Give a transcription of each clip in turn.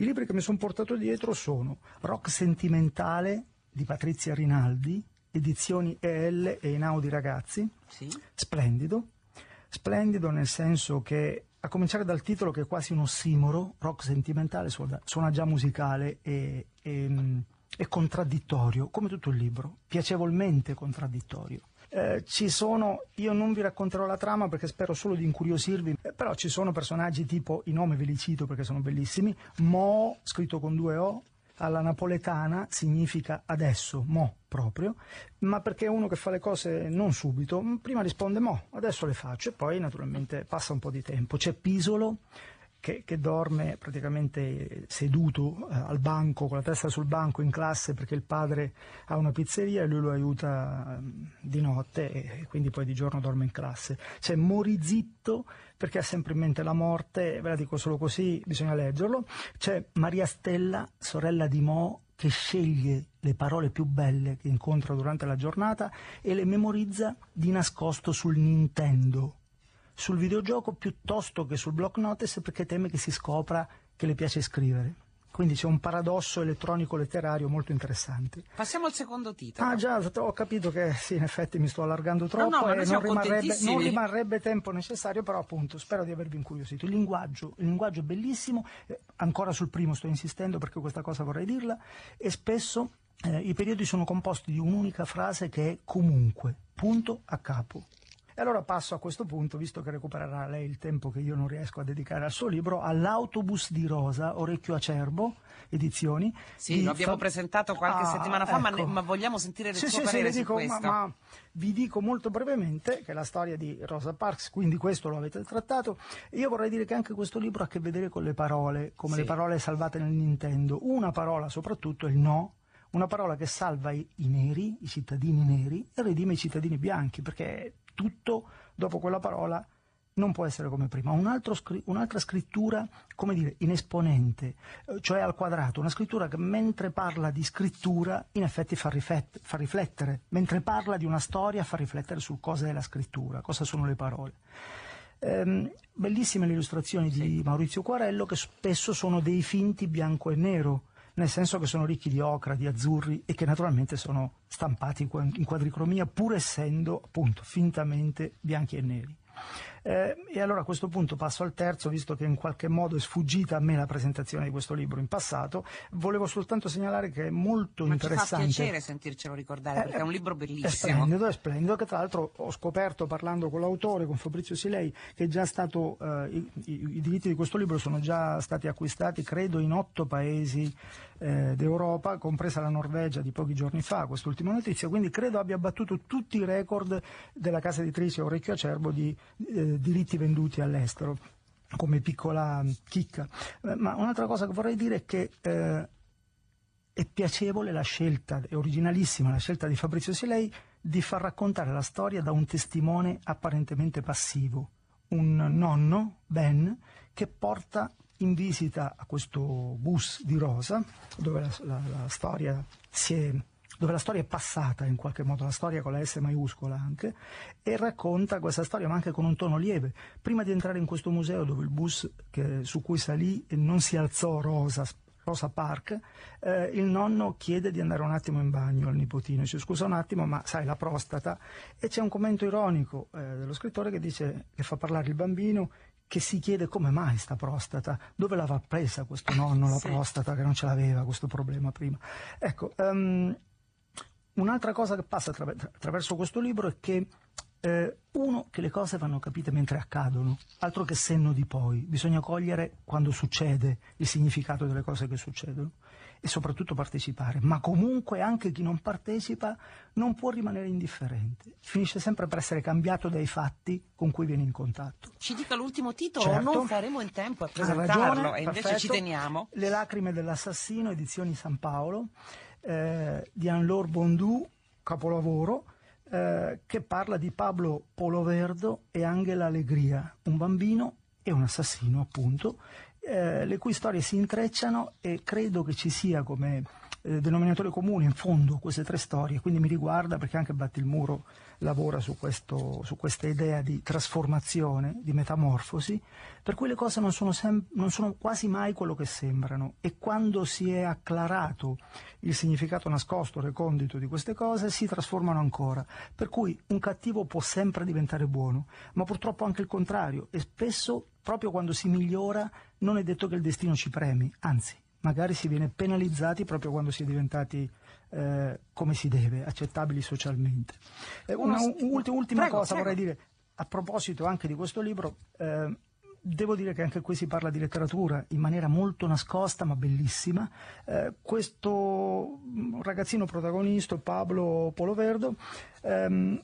I libri che mi sono portato dietro sono Rock Sentimentale di Patrizia Rinaldi, edizioni EL e Inaudi Ragazzi, Sì. splendido, splendido nel senso che a cominciare dal titolo che è quasi un ossimoro, rock sentimentale suona, suona già musicale e, e, e contraddittorio, come tutto il libro, piacevolmente contraddittorio. Eh, ci sono, io non vi racconterò la trama perché spero solo di incuriosirvi, però ci sono personaggi tipo, i nomi ve li cito perché sono bellissimi, Mo, scritto con due O, alla napoletana significa adesso, mo proprio, ma perché è uno che fa le cose non subito, prima risponde mo, adesso le faccio e poi naturalmente passa un po' di tempo. C'è Pisolo che, che dorme praticamente seduto eh, al banco, con la testa sul banco in classe perché il padre ha una pizzeria e lui lo aiuta ehm, di notte e quindi poi di giorno dorme in classe. C'è Morizitto perché ha sempre in mente la morte, ve la dico solo così, bisogna leggerlo. C'è Maria Stella, sorella di Mo, che sceglie le parole più belle che incontra durante la giornata e le memorizza di nascosto sul Nintendo, sul videogioco piuttosto che sul block notice perché teme che si scopra che le piace scrivere. Quindi c'è un paradosso elettronico letterario molto interessante. Passiamo al secondo titolo. Ah già, ho capito che sì, in effetti mi sto allargando troppo no, ma e non rimarrebbe, non rimarrebbe tempo necessario, però appunto spero di avervi incuriosito. Il linguaggio, il linguaggio è bellissimo, eh, ancora sul primo sto insistendo perché questa cosa vorrei dirla, e spesso eh, i periodi sono composti di un'unica frase che è comunque, punto a capo. E allora passo a questo punto, visto che recupererà lei il tempo che io non riesco a dedicare al suo libro, all'autobus di Rosa, Orecchio Acerbo, edizioni. Sì, lo abbiamo Fa- presentato qualche Ah, settimana fa, ma, ecco. ne- ma vogliamo sentire il Sì, suo sì, sì, parere le su dico, ma, ma vi dico molto brevemente che è la storia di Rosa Parks, quindi questo lo avete trattato. Io vorrei dire che anche questo libro ha a che vedere con le parole, come Sì. le parole salvate nel Nintendo. Una parola soprattutto è il no, una parola che salva i, i neri, i cittadini neri, e redime i cittadini bianchi, perché tutto dopo quella parola non può essere come prima. Un altro scri- un'altra scrittura, come dire, in esponente, eh, cioè al quadrato, una scrittura che mentre parla di scrittura in effetti fa, riflet- fa riflettere, mentre parla di una storia fa riflettere su cosa è la scrittura, cosa sono le parole. Ehm, bellissime le illustrazioni di Maurizio Quarello che spesso sono dei finti bianco e nero, nel senso che sono ricchi di ocra, di azzurri e che naturalmente sono stampati in qua- in quadricromia pur essendo appunto fintamente bianchi e neri. Eh, e allora a questo punto passo al terzo, visto che in qualche modo è sfuggita a me la presentazione di questo libro in passato, volevo soltanto segnalare che è molto Ma ci fa interessante. piacere sentircelo ricordare, perché è un libro È bellissimo. splendido, è splendido, che tra l'altro ho scoperto parlando con l'autore, con Fabrizio Silei, che è già stato, eh, i, i- diritti di questo libro sono già stati acquistati, credo, in otto paesi eh, d'Europa, compresa la Norvegia di pochi giorni fa, quest'ultima notizia, quindi credo abbia battuto tutti i record della casa editrice Orecchio Acerbo di diritti venduti all'estero come piccola chicca. Eh, Ma un'altra cosa che vorrei dire è che eh, è piacevole la scelta, è originalissima la scelta di Fabrizio Silei di far raccontare la storia da un testimone apparentemente passivo, un nonno, Ben, che porta in visita a questo bus di Rosa, dove la, la- la storia si è dove la storia è passata in qualche modo, la storia con la S maiuscola anche, e racconta questa storia ma anche con un tono lieve. Prima di entrare in questo museo dove il bus che- su cui salì non si alzò Rosa, Rosa Park, eh, il nonno chiede di andare un attimo in bagno al nipotino, dice scusa un attimo ma sai la prostata e c'è un commento ironico eh, dello scrittore che dice che fa parlare il bambino che si chiede come mai sta prostata, dove l'aveva presa questo nonno la Sì. prostata che non ce l'aveva questo problema prima. Ecco, ehm, Un'altra cosa che passa attraver- attraverso questo libro è che eh, uno che le cose vanno capite mentre accadono, altro che senno di poi, bisogna cogliere quando succede il significato delle cose che succedono e soprattutto partecipare, ma comunque anche chi non partecipa non può rimanere indifferente, finisce sempre per essere cambiato dai fatti con cui viene in contatto. Ci dica l'ultimo titolo, Certo. non faremo in tempo a presentarlo ragione, e invece perfetto. ci teniamo. Le lacrime dell'assassino, edizioni San Paolo, eh, di Anne-Laure Bondou, capolavoro, eh, che parla di Pablo Poloverdo e Angela Allegria, un bambino e un assassino appunto, eh, le cui storie si intrecciano e credo che ci sia come eh, denominatore comune in fondo queste tre storie, quindi mi riguarda perché anche Battilmuro lavora su, questo, su questa idea di trasformazione, di metamorfosi, per cui le cose non sono, sem- non sono quasi mai quello che sembrano. E quando si è acclarato il significato nascosto, recondito di queste cose, si trasformano ancora. Per cui un cattivo può sempre diventare buono, ma purtroppo anche il contrario. E spesso proprio quando si migliora non è detto che il destino ci premi, anzi magari si viene penalizzati proprio quando si è diventati eh, come si deve, accettabili socialmente. Eh, una, ultima, ultima prego, cosa prego. vorrei dire a proposito anche di questo libro. Eh, devo dire che anche qui si parla di letteratura in maniera molto nascosta ma bellissima. Eh, questo ragazzino protagonista, Pablo Poloverdo, ehm,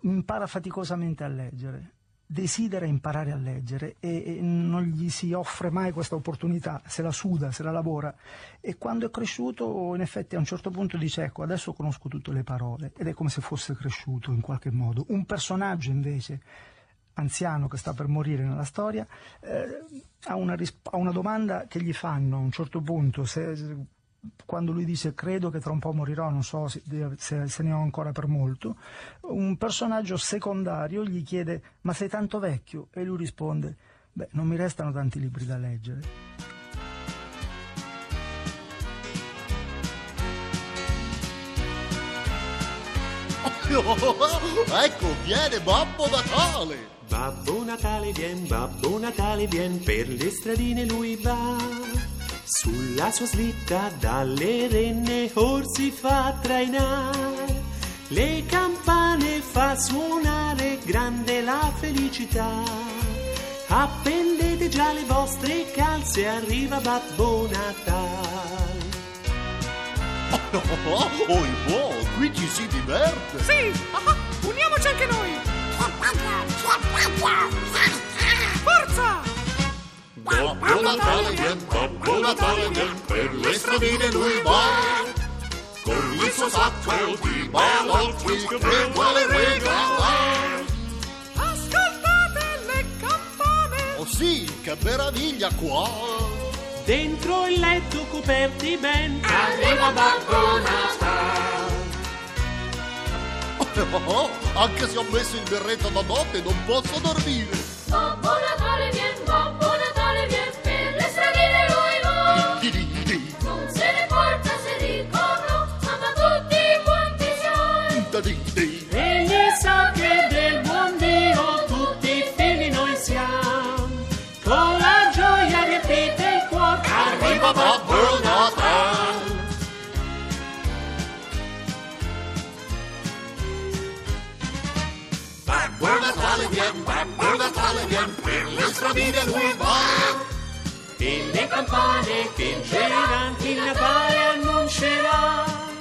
impara faticosamente a leggere desidera imparare a leggere e, e, non gli si offre mai questa opportunità, se la suda, se la lavora e quando è cresciuto in effetti a un certo punto dice ecco adesso conosco tutte le parole ed è come se fosse cresciuto in qualche modo. Un personaggio invece anziano che sta per morire nella storia eh, ha, una risp- ha, una domanda che gli fanno a un certo punto se, quando lui dice credo che tra un po' morirò, non so se, se, se, ne ho ancora per molto, un personaggio secondario gli chiede ma sei tanto vecchio? E lui risponde beh non mi restano tanti libri da leggere. ecco, viene Babbo Natale! Babbo Natale vien, Babbo Natale vien, per le stradine lui va. Sulla sua slitta dalle renne or si fa trainare, le campane fa suonare grande la felicità. Appendete già le vostre calze, arriva Babbo Natale. Oh, oh, oh, oh, qui ci si diverte! Sì, ah, uniamoci anche noi! Babbo Natale vien, Babbo Natale vien, per le stradine lui va. Con il suo sacco di balocchi che vuole regalare. Ascoltate le campane! Oh sì, che meraviglia qua! Dentro il letto coperti ben, arriva Babbo Natale. Oh, oh, anche se ho messo il berretto da notte non posso dormire. Natale vien, Babbo Natale vien, per le stradine lui va. e le campane che gireranno il Natale annuncerà.